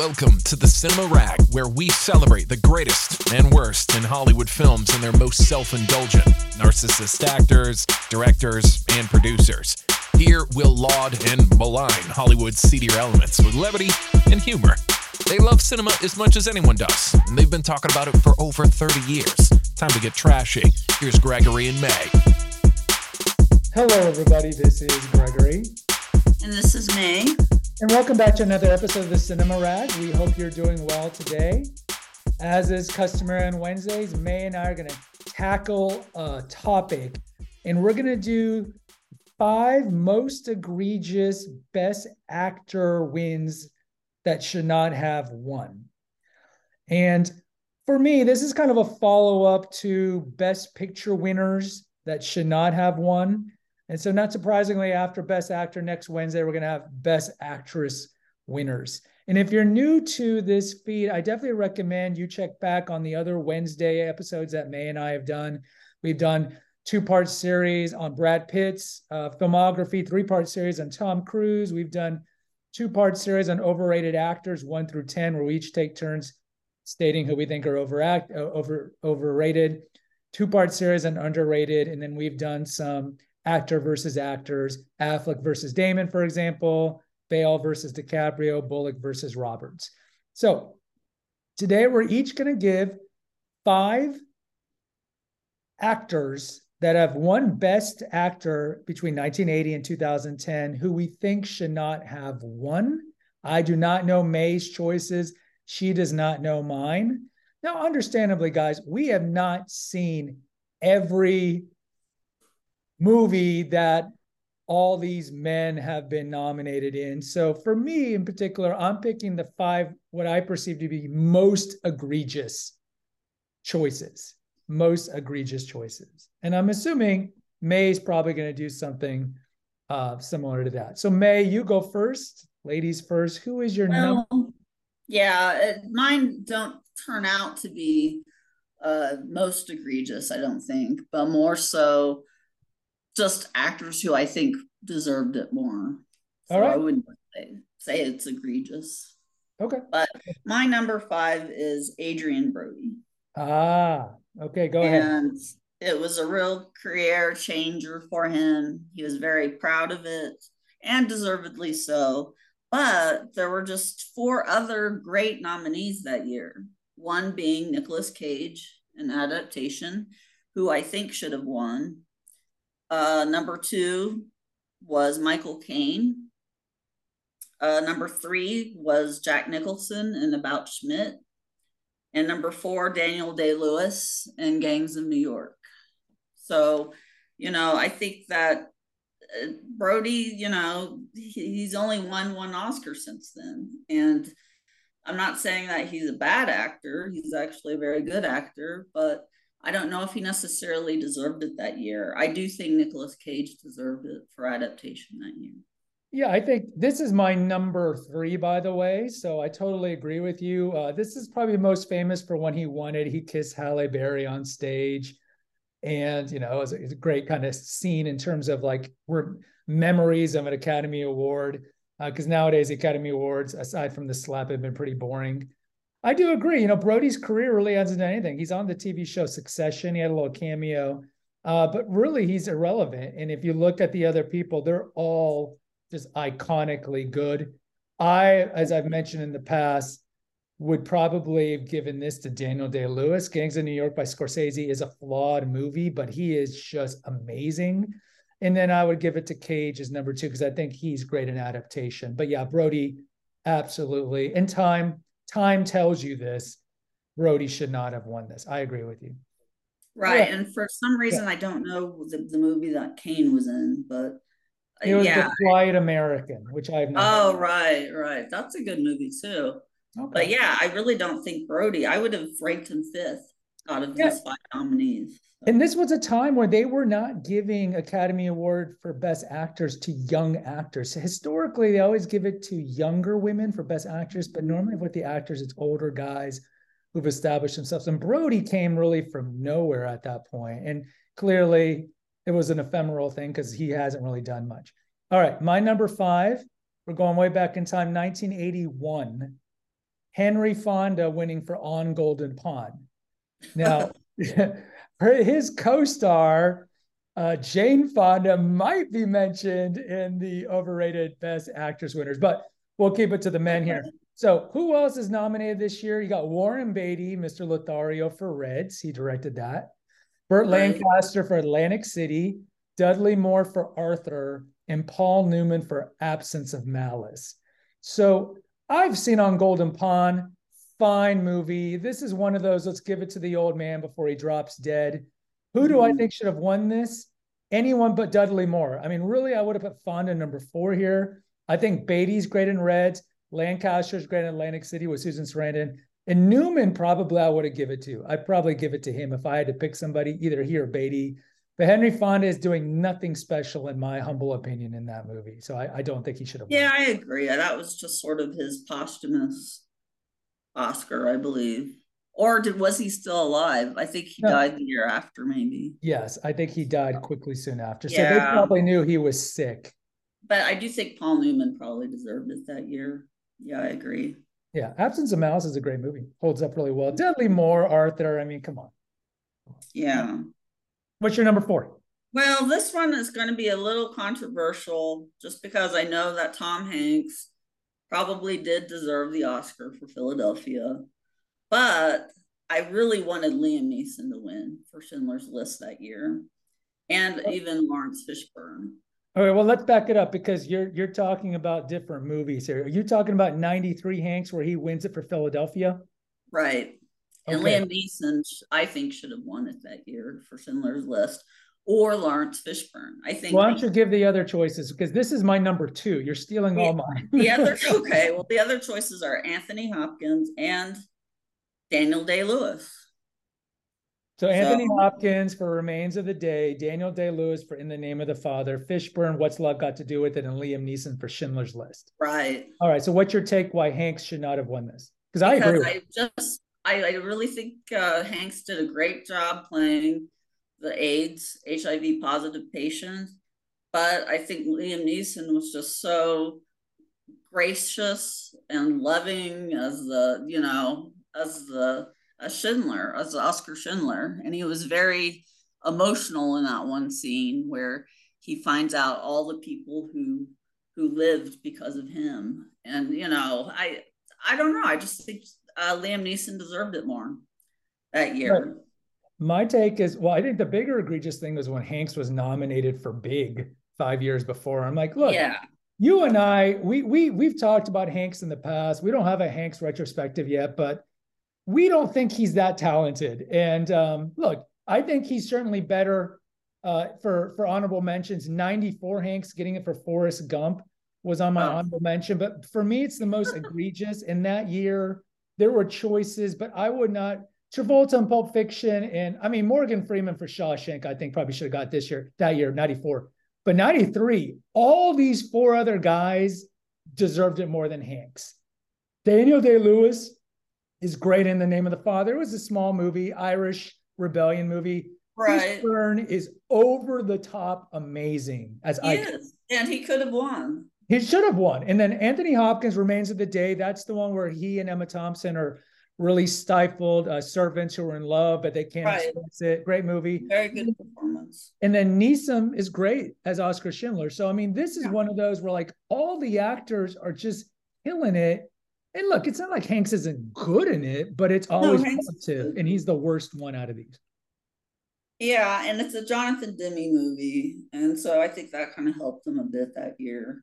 Welcome to the Cinema Rag, where we celebrate the greatest and worst in Hollywood films and their most self indulgent, narcissist actors, directors, and producers. Here we'll laud and malign Hollywood's seedier elements with levity and humor. They love cinema as much as anyone does, and they've been talking about it for over 30 years. Time to get trashy. Here's Gregory and May. Hello, everybody. This is Gregory. And this is May. And welcome back to another episode of the Cinema Rag. We hope you're doing well today. As is customary on Wednesdays, May and I are going to tackle a topic, and we're going to do five most egregious Best Actor wins that should not have won. And for me, this is kind of a follow up to Best Picture winners that should not have won. And so, not surprisingly, after Best Actor next Wednesday, we're going to have Best Actress winners. And if you're new to this feed, I definitely recommend you check back on the other Wednesday episodes that May and I have done. We've done two part series on Brad Pitt's uh, filmography, three part series on Tom Cruise. We've done two part series on overrated actors, one through 10, where we each take turns stating who we think are overact, over, overrated, two part series on underrated. And then we've done some actor versus actors, Affleck versus Damon, for example, Bale versus DiCaprio, Bullock versus Roberts. So today we're each going to give five actors that have won Best Actor between 1980 and 2010 who we think should not have won. I do not know May's choices. She does not know mine. Now, understandably, guys, we have not seen every movie that all these men have been nominated in. So for me in particular, I'm picking the five what I perceive to be most egregious choices, most egregious choices. And I'm assuming May's probably going to do something uh, similar to that. So May, you go first. Ladies first. Who is your well, number? Yeah, it, mine don't turn out to be uh, most egregious, I don't think, but more so just actors who I think deserved it more. So All right. I wouldn't say, say it's egregious. Okay. But my number five is Adrien Brody. Ah, okay, go ahead. And it was a real career changer for him. He was very proud of it and deservedly so. But there were just four other great nominees that year. One being Nicolas Cage, an adaptation, who I think should have won. Uh, number two was Michael Caine. Uh, number three was Jack Nicholson in About Schmidt. And number four, Daniel Day Lewis in Gangs of New York. So, you know, I think that uh, Brody, you know, he's only won one Oscar since then. And I'm not saying that he's a bad actor, he's actually a very good actor, but I don't know if he necessarily deserved it that year. I do think Nicolas Cage deserved it for adaptation that year. Yeah, I think this is my number three, by the way. So I totally agree with you. Uh, this is probably most famous for when he won it. He kissed Halle Berry on stage. And, you know, it was, a, it a great kind of scene in terms of like we're memories of an Academy Award. Because uh, nowadays, Academy Awards, aside from the slap, have been pretty boring. I do agree. You know, Brody's career really hasn't done anything. He's on the TV show Succession. He had a little cameo, uh, but really he's irrelevant. And if you look at the other people, they're all just iconically good. I, as I've mentioned in the past, would probably have given this to Daniel Day Lewis. Gangs of New York by Scorsese is a flawed movie, but he is just amazing. And then I would give it to Cage as number two because I think he's great in adaptation. But yeah, Brody, absolutely. In time, time tells you this. Brody should not have won this. I agree with you. Right. Yeah. And for some reason, yeah. I don't know the, the movie that Caine was in, but uh, it was yeah. The Quiet American, which I've not. Oh, right, right. That's a good movie too. Okay. But yeah, I really don't think Brody, I would have ranked him fifth out of yeah. these five nominees. And this was a time where they were not giving Academy Award for Best Actors to young actors. Historically, they always give it to younger women for Best Actress, but mm-hmm. normally with the actors, it's older guys who've established themselves. And Brody came really from nowhere at that point. And clearly, it was an ephemeral thing because he hasn't really done much. All right, my number five, we're going way back in time, 1981. Henry Fonda winning for On Golden Pond. Now, his co-star uh, Jane Fonda might be mentioned in the overrated Best Actress winners, but we'll keep it to the men here. So, who else is nominated this year? You got Warren Beatty, Mr. Lothario for Reds. He directed that. Burt Lancaster for Atlantic City, Dudley Moore for Arthur, and Paul Newman for Absence of Malice. So, I've seen on Golden Pond, fine movie. This is one of those, let's give it to the old man before he drops dead. Who do I mm-hmm. think should have won this? Anyone but Dudley Moore. I mean, really, I would have put Fonda number four here. I think Beatty's great in Reds. Lancaster's great in Atlantic City with Susan Sarandon. And Newman, probably I would have give it to. I'd probably give it to him if I had to pick somebody, either he or Beatty. But Henry Fonda is doing nothing special, in my humble opinion, in that movie. So I, I don't think he should have. Yeah, I agree. That was just sort of his posthumous Oscar, I believe. Or did was he still alive? I think he no. died the year after, maybe. Yes, I think he died quickly soon after. So yeah. they probably knew he was sick. But I do think Paul Newman probably deserved it that year. Yeah, I agree. Yeah, Absence of Malice is a great movie. Holds up really well. Dudley Moore, Arthur. I mean, come on. Yeah. What's your number four? Well, this one is going to be a little controversial just because I know that Tom Hanks probably did deserve the Oscar for Philadelphia. But I really wanted Liam Neeson to win for Schindler's List that year, and even Laurence Fishburne. All right, well, let's back it up because you're you're talking about different movies here. Are you talking about 93 Hanks where he wins it for Philadelphia? Right. And okay. Liam Neeson, I think, should have won it that year for Schindler's List or Laurence Fishburne. I think. Why don't you give the other choices? Because this is my number two. You're stealing all mine. the other, okay. Well, the other choices are Anthony Hopkins and Daniel Day Lewis. So Anthony so, Hopkins for Remains of the Day, Daniel Day Lewis for In the Name of the Father, Fishburne, What's Love Got to Do with It, and Liam Neeson for Schindler's List. Right. All right. So what's your take why Hanks should not have won this? Because I agree. I just I, I really think uh, Hanks did a great job playing the AIDS HIV positive patient, but I think Liam Neeson was just so gracious and loving as the you know as the as Schindler, as Oscar Schindler, and he was very emotional in that one scene where he finds out all the people who who lived because of him, and you know, I I don't know, I just think uh, Liam Neeson deserved it more that year. My take is, well, I think the bigger egregious thing was when Hanks was nominated for Big five years before. I'm like, look, yeah you and I, we we we've talked about Hanks in the past. We don't have a Hanks retrospective yet, but we don't think he's that talented. And um, look, I think he's certainly better uh, for for honorable mentions. 94 Hanks getting it for Forrest Gump was on my oh. honorable mention, but for me, it's the most egregious. In that year, there were choices, but I would not. Travolta in Pulp Fiction, and I mean Morgan Freeman for Shawshank. I think probably should have got this year, that year, 94. But 93, all these four other guys deserved it more than Hanks. Daniel Day Lewis, is great in the name of the father. It was a small movie, Irish rebellion movie. Right. Fishburne is over the top amazing as he I is. and he could have won. He should have won. And then Anthony Hopkins remains of the day. That's the one where he and Emma Thompson are really stifled uh, servants who are in love, but they can't right. express it. Great movie. Very good performance. And then Neeson is great as Oscar Schindler. So I mean, this is yeah. one of those where like all the actors are just killing it and look, it's not like Hanks isn't good in it, but it's always no, positive, and he's the worst one out of these. Yeah, and it's a Jonathan Demme movie, and so I think that kind of helped him a bit that year.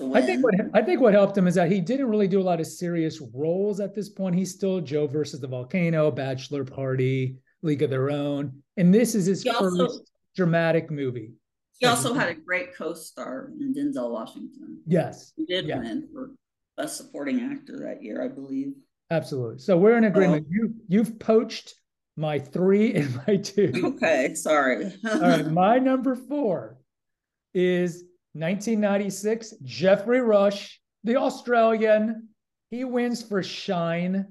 I think what I think what helped him is that he didn't really do a lot of serious roles at this point. He's still Joe versus the volcano, Bachelor Party, League of Their Own, and this is his he first also, dramatic movie. He also had a great co-star in Denzel Washington. Yes, he did win for best supporting actor that year, I believe. Absolutely. So we're in agreement. you you've poached my three and my two. Okay, sorry. All right, my number four is 1996. Geoffrey Rush, the Australian. He wins for Shine.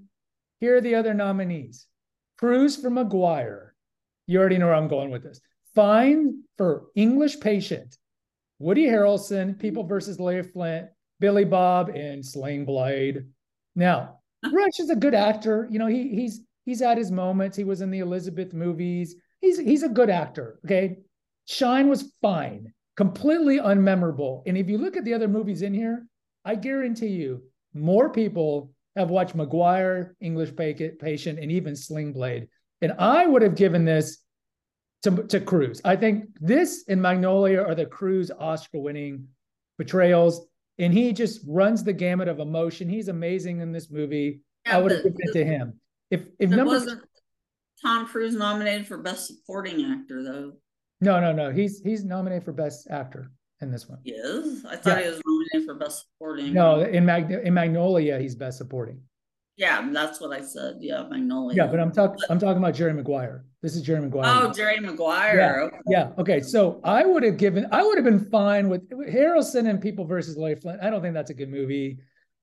Here are the other nominees: Cruise for Maguire. You already know where I'm going with this. Fiennes for English Patient. Woody Harrelson, People versus Larry Flynt, Billy Bob, and Sling Blade. Now, Rush is a good actor. You know, he he's he's at his moments. He was in the Elizabeth movies. He's he's a good actor. Okay. Shine was fine, completely unmemorable. And if you look at the other movies in here, I guarantee you more people have watched Maguire, English Patient, and even Sling Blade. And I would have given this to, to Cruise. I think this and Magnolia are the Cruise Oscar winning portrayals. And he just runs the gamut of emotion. He's amazing in this movie. Yeah, I would have given it to him. If if number wasn't Tom Cruise nominated for Best Supporting Actor though. No, no, no. He's he's nominated for Best Actor in this one. He is. I thought yeah. he was nominated for Best Supporting. No, in Mag in Magnolia, he's Best Supporting. Yeah, that's what I said. Yeah, Magnolia. Yeah, but I'm talking I'm talking about Jerry Maguire. This is Jerry Maguire. Oh, Jerry Maguire. Yeah. Okay. yeah. Okay. So I would have given I would have been fine with Harrelson and People versus Larry Flynt. I don't think that's a good movie.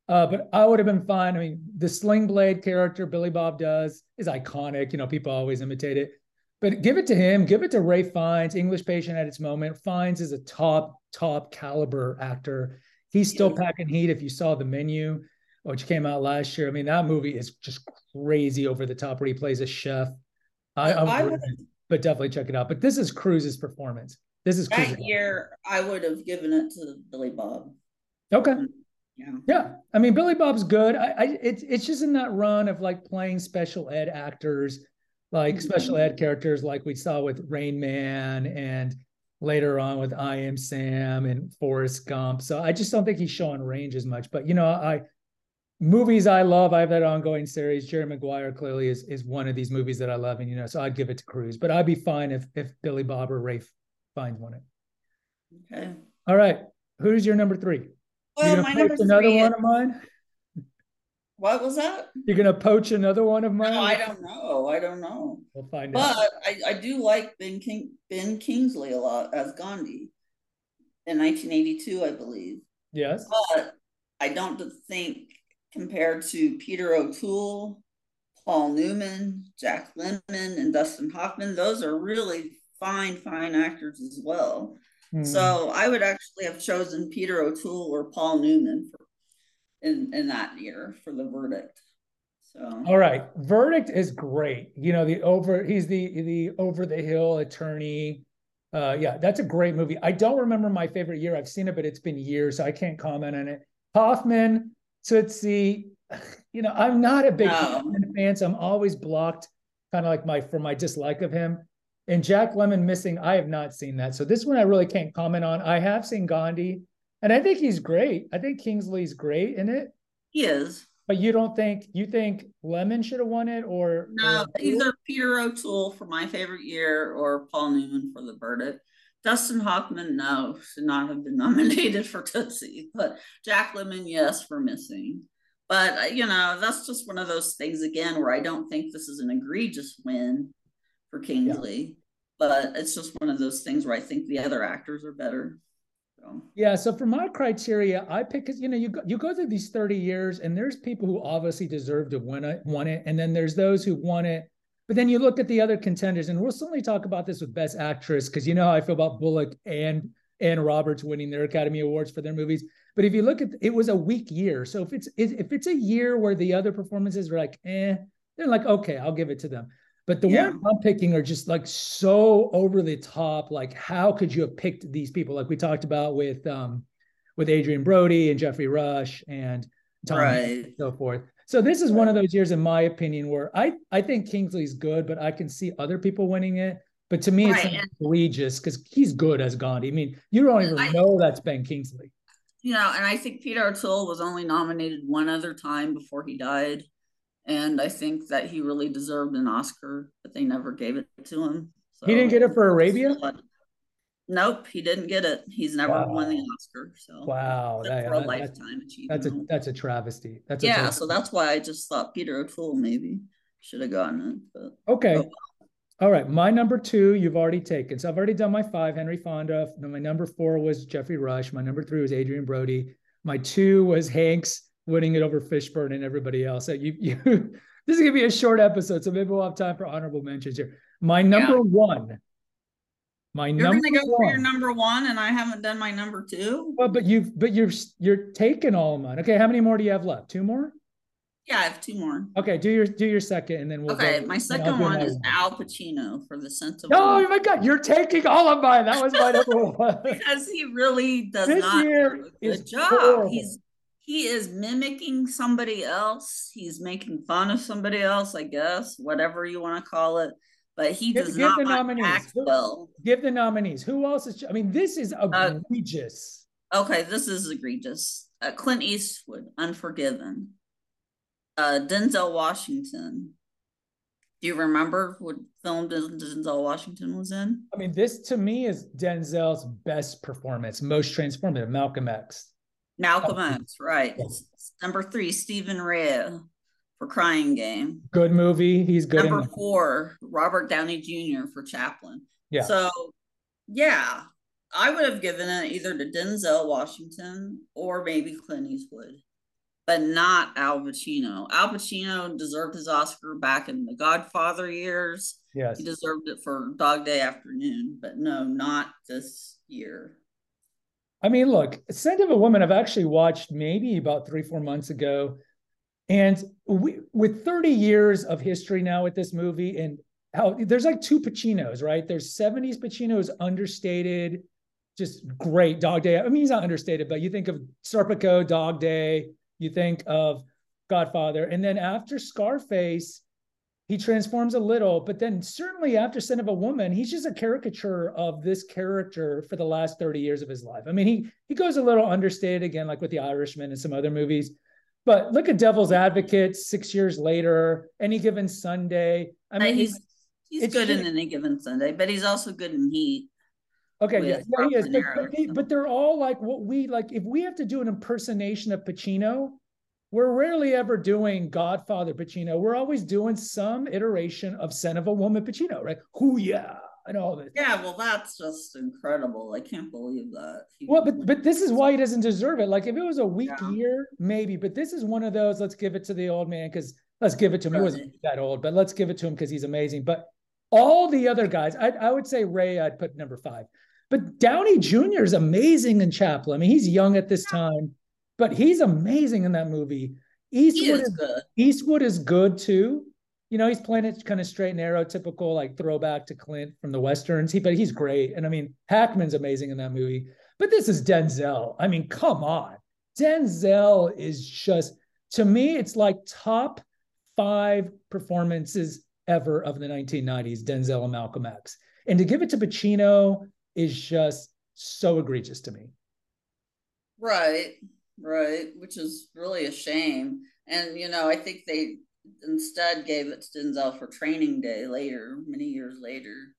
Uh, but I would have been fine. I mean, the Sling Blade character Billy Bob does is iconic. You know, people always imitate it. But give it to him. Give it to Ray Fiennes. English Patient at its moment. Fiennes is a top top caliber actor. He's still yeah. packing heat. If you saw the menu, which came out last year, I mean that movie is just crazy over the top. Where he plays a chef. I, I would, but definitely check it out. But this is Cruise's performance. This is that year. I would have given it to Billy Bob. Okay. Mm. Yeah. Yeah. I mean, Billy Bob's good. I, I it's it's just in that run of like playing special ed actors, like mm-hmm. special ed characters, like we saw with Rain Man and later on with I Am Sam and Forrest Gump. So I just don't think he's showing range as much. But you know, I movies I love. I have that ongoing series. Jerry Maguire clearly is is one of these movies that I love, and you know, so I'd give it to Cruise. But I'd be fine if if Billy Bob or Fiennes won it. Okay. All right. Who's your number three? Well, gonna poach another one of mine. What was that? You're gonna poach another one of mine. No, I don't know. I don't know. We'll find but out. But I, I do like Ben King Ben Kingsley a lot as Gandhi in 1982, I believe. Yes. But I don't think compared to Peter O'Toole, Paul Newman, Jack Lemmon, and Dustin Hoffman, those are really fine, fine actors as well. Hmm. So I would actually have chosen Peter O'Toole or Paul Newman for, in in that year for the verdict. So all right, verdict is great. You know the over he's the the over the hill attorney. Uh, yeah, that's a great movie. I don't remember my favorite year. I've seen it, but it's been years, so I can't comment on it. Hoffman, Tootsie. You know, I'm not a big no. fan, so I'm always blocked, kind of like my for my dislike of him. And Jack Lemmon missing, I have not seen that. So this one I really can't comment on. I have seen Gandhi, and I think he's great. I think Kingsley's great in it. He is. But you don't think you think Lemmon should have won it or no? Or either Peter O'Toole for my favorite year or Paul Newman for the verdict. Dustin Hoffman, no, should not have been nominated for Tootsie, but Jack Lemmon, yes, for missing. But uh, you know, that's just one of those things again where I don't think this is an egregious win for Kingsley. Yeah. But it's just one of those things where I think the other actors are better. Yeah. So for my criteria, I pick you know you go, you go through these thirty years, and there's people who obviously deserve to win it, won it, and then there's those who won it. But then you look at the other contenders, and we'll certainly talk about this with Best Actress because you know how I feel about Bullock and and Roberts winning their Academy Awards for their movies. But if you look at it was a weak year. So if it's if it's a year where the other performances were like, eh, they're like, okay, I'll give it to them. But the yeah. ones I'm picking are just like so over the top. Like, how could you have picked these people? Like we talked about with um with Adrien Brody and Geoffrey Rush and Tom right. and so forth. So this is right. one of those years, in my opinion, where I I think Kingsley's good, but I can see other people winning it. But to me, right. it's egregious because he's good as Gandhi. I mean, you don't even I, know that's Ben Kingsley. You know, and I think Peter O'Toole was only nominated one other time before he died and I think that he really deserved an Oscar, but they never gave it to him. So, he didn't get it for Arabia. Nope, he didn't get it. He's never wow. won the Oscar. So wow, that, for a lifetime achievement. That's a that's a travesty. That's yeah. so that's why I just thought Peter O'Toole maybe should have gotten it. But okay. Oh. All right, my number two you've already taken. So I've already done my five, Henry Fonda. My number four was Geoffrey Rush. My number three was Adrien Brody. My two was Hanks winning it over Fishburne and everybody else. You, you this is gonna be a short episode, so maybe we'll have time for honorable mentions here. My number yeah. one. My you're number gonna go one, for your number one, and I haven't done my number two. Well, but you've but you're you're taking all of mine. Okay, how many more do you have left? Two more. Yeah, I have two more. Okay, do your do your second, and then we'll. Okay, go, my second one is Al Pacino for the Scent of. Oh my God, you're taking all of mine. That was my number one. because he really does this not year do a is good job. horrible. He's he is mimicking somebody else. He's making fun of somebody else, I guess, whatever you want to call it. But he Give- does give not the nominees. act Who- well. Give the nominees. Who else is? I mean, this is Uh, egregious. Okay, this is egregious. Uh, Clint Eastwood, Unforgiven. Uh, Denzel Washington. Do you remember what film Denzel Washington was in? I mean, this to me is Denzel's best performance, most transformative. Malcolm X. Malcolm X, right. It's number three, Stephen Rea for Crying Game. Good movie. He's good. Number four, Robert Downey Jr. for Chaplin. Yeah. So, yeah, I would have given it either to Denzel Washington or maybe Clint Eastwood, but not Al Pacino. Al Pacino deserved his Oscar back in the Godfather years. yes. He deserved it for Dog Day Afternoon, but no, not this year. I mean, look, Scent of a Woman, I've actually watched maybe about three, four months ago. And we, with 30 years of history now with this movie, and how there's like two Pacinos, right? There's 70s Pacino's understated, just great Dog Day. I mean, he's not understated, but you think of Serpico, Dog Day, you think of Godfather. And then after Scarface, he transforms a little, but then certainly after Scent of a Woman, he's just a caricature of this character for the last 30 years of his life. I mean, he he goes a little understated again, like with The Irishman and some other movies. But look at Devil's Advocate six years later, any given Sunday. I uh, mean, he's he's good in any given Sunday, but he's also good in Heat. Okay, yeah, yeah, he is. But, but, they, but they're all like what we like. If we have to do an impersonation of Pacino, we're rarely ever doing Godfather Pacino. We're always doing some iteration of Scent of a Woman Pacino, right? Who yeah, and all this. Yeah, well, that's just incredible. I can't believe that. He Well, but but this is why he doesn't deserve it. Like if it was a weak Yeah. year, maybe. But this is one of those. Let's give it to the old man because let's give it to him. He wasn't that old, but let's give it to him because he's amazing. But all the other guys, I I would say Ray, I'd put number five. But Downey Jr. is amazing in Chaplin. I mean, he's young at this time, but he's amazing in that movie. Eastwood is is good. Eastwood is good too. You know, he's playing it kind of straight and narrow, typical like throwback to Clint from the westerns. He, but he's great, and I mean, Hackman's amazing in that movie. But this is Denzel. I mean, come on, Denzel is just to me, it's like top five performances ever of the 1990s. Denzel and Malcolm X, and to give it to Pacino is just so egregious to me. Right, right, which is really a shame. And you know, I think they instead gave it to Denzel for Training Day later, many years later,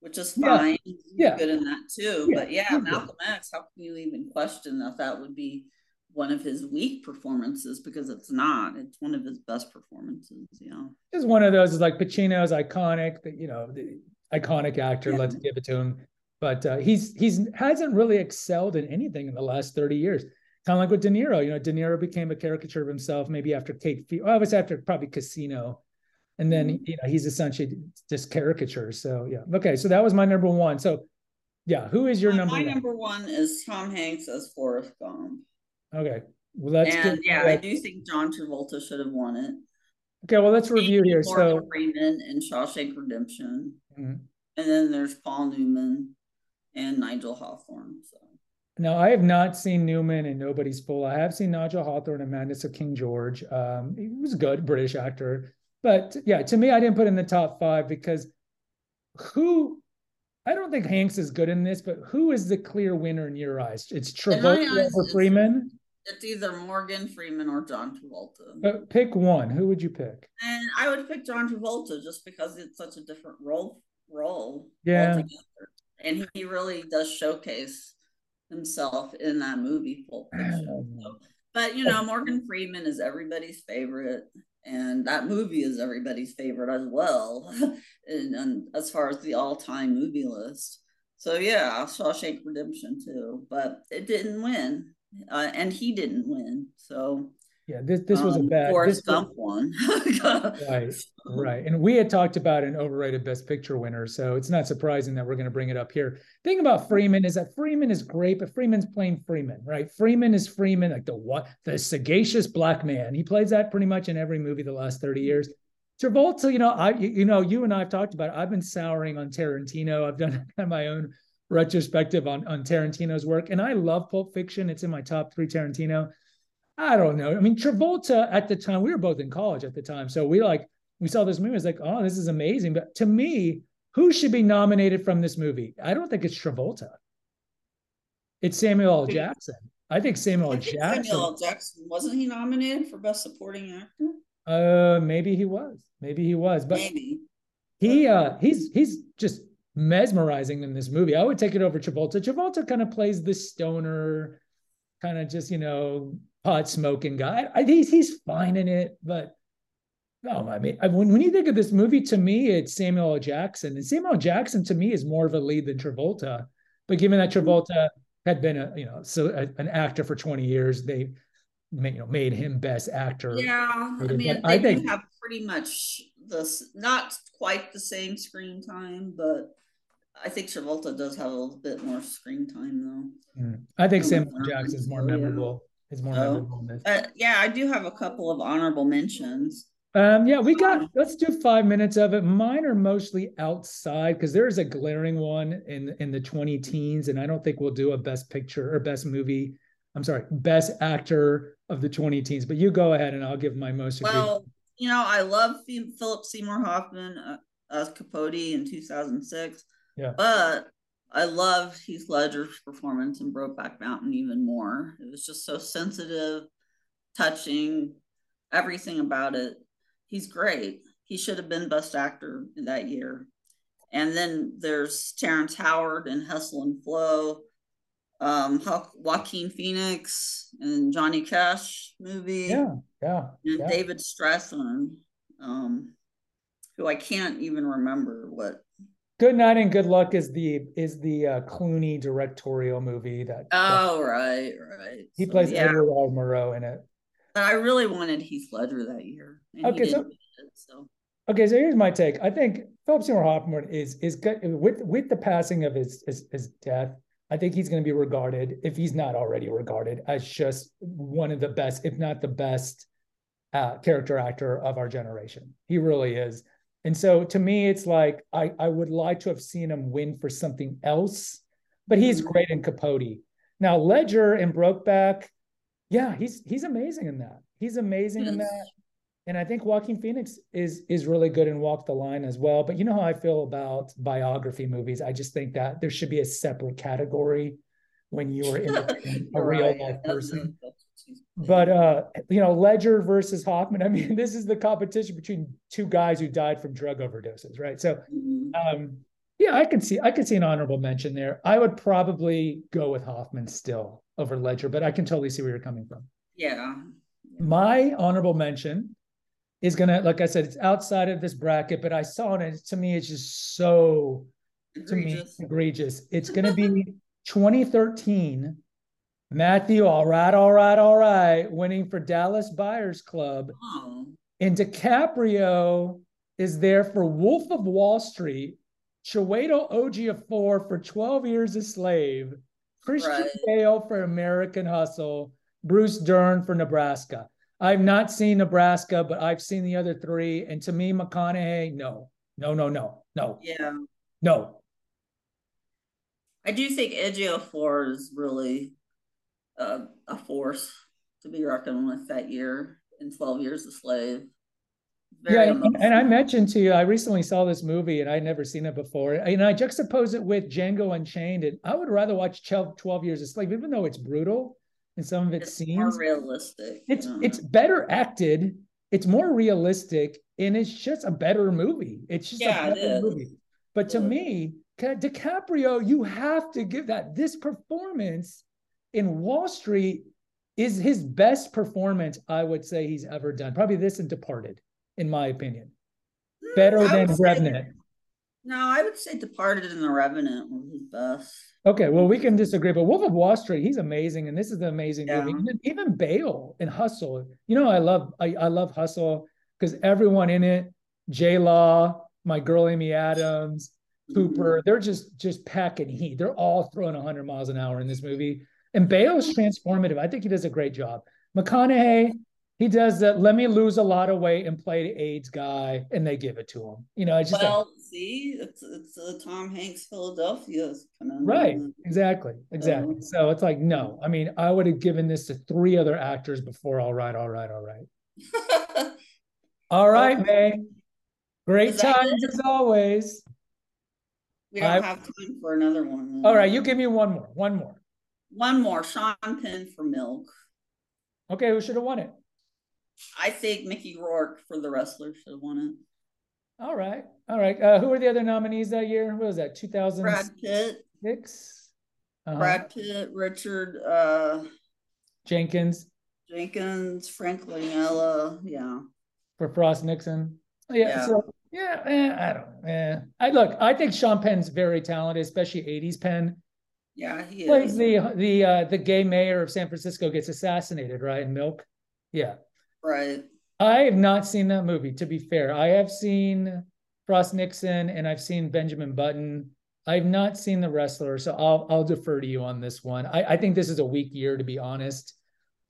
which is fine. He's yeah. good in that too. Yeah, but yeah. Malcolm X. How can you even question that that would be one of his weak performances? Because it's not. It's one of his best performances. Yeah. is one of those is like Pacino's iconic, you know, the iconic actor. Yeah. Let's give it to him. But uh, he's he's hasn't really excelled in anything in the last thirty years. Kind of like with De Niro. You know, De Niro became a caricature of himself maybe after Cape Fear. Well, it was after probably Casino, and then Mhm. you know he's essentially just caricature. So yeah, okay. So that was my number one. So yeah, who is your Uh, number My one? number one is Tom Hanks as Forrest Gump. Okay, well let's and get yeah, I do think John Travolta should have won it. okay. Well, let's review here. Morgan So Freeman and Shawshank Redemption, Mhm. and then there's Paul Newman and Nigel Hawthorne. So Now, I have not seen Newman and Nobody's Fool. I have seen Nigel Hawthorne and Madness of King George. Um, he was a good British actor. But yeah, to me, I didn't put in the top five because who, I don't think Hanks is good in this, but who is the clear winner in your eyes? It's Travolta it's- Freeman. it's either Morgan Freeman or John Travolta. But pick one. Who would you pick? and I would pick John Travolta just because it's such a different role role Yeah. altogether. And he really does showcase himself in that movie Fiction. So- but you know, Morgan Freeman is everybody's favorite, and that movie is everybody's favorite as well. and, and as far as the all-time movie list. So yeah, Shawshank Redemption too, but it didn't win, uh, and he didn't win. So Yeah, this this was a um, bad Forrest Gump one. right, right. And we had talked about an overrated Best Picture winner, so it's not surprising that we're going to bring it up here. Thing about Freeman is that Freeman is great, but Freeman's playing Freeman, right? Freeman is Freeman, like the what, the sagacious black man. He plays that pretty much in every movie the last thirty years. Travolta, you know, I you know, you and I have talked about. It. I've been souring on Tarantino. I've done my own retrospective on on Tarantino's work, and I love Pulp Fiction. It's in my top three Tarantino. I don't know. I mean, Travolta at the time, we were both in college at the time. So we like, we saw this movie, It's like, oh, this is amazing. But to me, who should be nominated from this movie? I don't think it's Travolta. It's Samuel L. Jackson. I think Samuel I L. think Jackson. Samuel L. Jackson wasn't he nominated for best supporting actor? Uh, maybe he was. Maybe he was. But Maybe. he uh he's he's just mesmerizing in this movie. I would take it over Travolta. Travolta kind of plays the stoner, kind of just, you know, pot smoking guy. I, he's he's fine in it, but no, I mean, I, when when you think of this movie, to me, it's Samuel L. Jackson, and Samuel L. Jackson to me is more of a lead than Travolta. But given that Travolta had been a you know so a, an actor for twenty years, they made, you know made him best actor. Yeah, I mean, I they think- have pretty much this, not quite the same screen time, but I think Travolta does have a little bit more screen time Mm. I think Oh, Samuel Jackson is more memorable. Is more Oh. memorable in this. Uh, yeah, I do have a couple of honorable mentions. Um, yeah, we got Um, let's do five minutes of it. Mine are mostly outside because there's a glaring one in in the 20 teens, and I don't think we'll do a best picture or best movie. I'm sorry, best actor of the 20 teens. But you go ahead and I'll give my most Well, you know, I love Philip Seymour Hoffman uh, as Capote in 2006. Yeah. But I loved Heath Ledger's performance in Brokeback Mountain even more. It was just so sensitive, touching, everything about it. He's great. He should have been Best Actor that year. And then there's Terrence Howard in Hustle and Flow, um, Jo- Joaquin Phoenix and Johnny Cash movie yeah, yeah, and yeah. David Strathairn, um, who I can't even remember what. Good night and good luck is the is the uh, Clooney directorial movie that, that Oh, right, right. he So, plays yeah, Edward R. Murrow in it. but I really wanted Heath Ledger that year. Okay, so- it, so Okay, so here's my take. I think Philip Seymour Hoffman is is good with with the passing of his his, his death. I think he's going to be regarded, if he's not already regarded, as just one of the best, if not the best, uh, character actor of our generation. He really is. And so to me, it's like I I would like to have seen him win for something else, but he's Mhm. great in Capote. Now Ledger in Brokeback, yeah, he's he's amazing in that. He's amazing in that. And I think Joaquin Phoenix is is really good in Walk the Line as well. But you know how I feel about biography movies. I just think that there should be a separate category when you are in a You're real life person. That's what she's- But uh, you know, Ledger versus Hoffman. I mean, this is the competition between two guys who died from drug overdoses, right? So Mhm. um, yeah, I can see I can see an honorable mention there. I would probably go with Hoffman still over Ledger, but I can totally see where you're coming from. yeah. My honorable mention is gonna, like I said, it's outside of this bracket, but I saw it. To me, it's just so to me Egregious. egregious. It's gonna be 2013. Matthew, all right, all right, all right, winning for Dallas Buyers Club. Oh, And DiCaprio is there for Wolf of Wall Street, Chiwetel Ejiofor for 12 Years a Slave, Christian Right. Bale for American Hustle, Bruce Dern for Nebraska. I've not seen Nebraska, but I've seen the other three. And to me, McConaughey, no, no, no, no, no, yeah. no. I do think Ejiofor is really uh, a force to be reckoned with that year in 12 Years a Slave. Very yeah, and, and I mentioned to you, I recently saw this movie and I'd never seen it before. And I juxtapose it with Django Unchained. And I would rather watch 12, 12 Years a Slave, even though it's brutal in some of its it's scenes. more realistic. it's you know. it's better acted, it's more realistic, and it's just a better movie. It's just Yeah, a better movie. But to me, Ca- DiCaprio, you have to give that this performance in Wall Street is his best performance, I would say he's ever done. Probably this and Departed, in my opinion. Mm, Better I than would say- Revenant. No, I would say Departed and The Revenant were his best. Okay, well, we can disagree, but Wolf of Wall Street, he's amazing, and this is an amazing Yeah. movie. Even, even Bale in Hustle, you know, I love I, I love Hustle because everyone in it, J Law, my girl Amy Adams, Cooper, mm-hmm. they're just just packing heat. They're all throwing 100 miles an hour in this movie, and Bale is transformative. I think he does a great job. McConaughey, he does that. Let me lose a lot of weight and play the AIDS guy, and they give it to him. You know, I just Well, see, it's it's a Tom Hanks Philadelphia Right. Exactly. Exactly. Um, So it's like, no, I mean, I would have given this to three other actors before. All right. All right. All right. All right, Okay. May. Great times as always. we don't I- have time for another one. All right. You give me one more. One more. One more. Sean Penn for Milk. Okay. Who should have won it? I think Mickey Rourke for the wrestler should have won it. All right. All right. Uh, who were the other nominees that year? What was that? Two thousand. 2006? Brad Pitt, Uh-huh. Brad Pitt, Richard uh, Jenkins Jenkins, Frank Langella. Yeah. for Frost Nixon. Yeah. Yeah. So, yeah. Eh, I don't know. Eh. I look, I think Sean Penn's very talented, especially 80s Penn. Yeah, he plays is. the the uh, the gay mayor of San Francisco gets assassinated, right? In Milk. Yeah. Right. I have not seen that movie, to be fair. I have seen Frost Nixon and I've seen Benjamin Button. I've not seen the wrestler, so I'll I'll defer to you on this one. I, I think this is a weak year to be honest.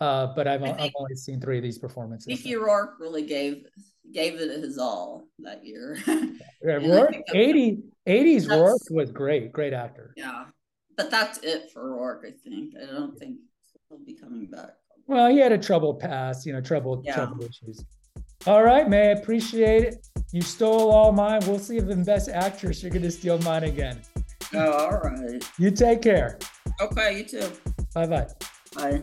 Uh, but I've I've only seen three of these performances. Mickey Rourke really gave gave it his all that year. Yeah, Rourke, 80, 80s That's- Rourke was great, great actor. yeah. But that's it for Rourke, I think. I don't think he'll be coming back. Well, he had a troubled past, you know, troubled Yeah. troubled issues. All right, man, I appreciate it. You stole all mine. We'll see if in Best Actress you're gonna steal mine again. Oh, all right. You take care. Okay, you too. Bye bye. Bye.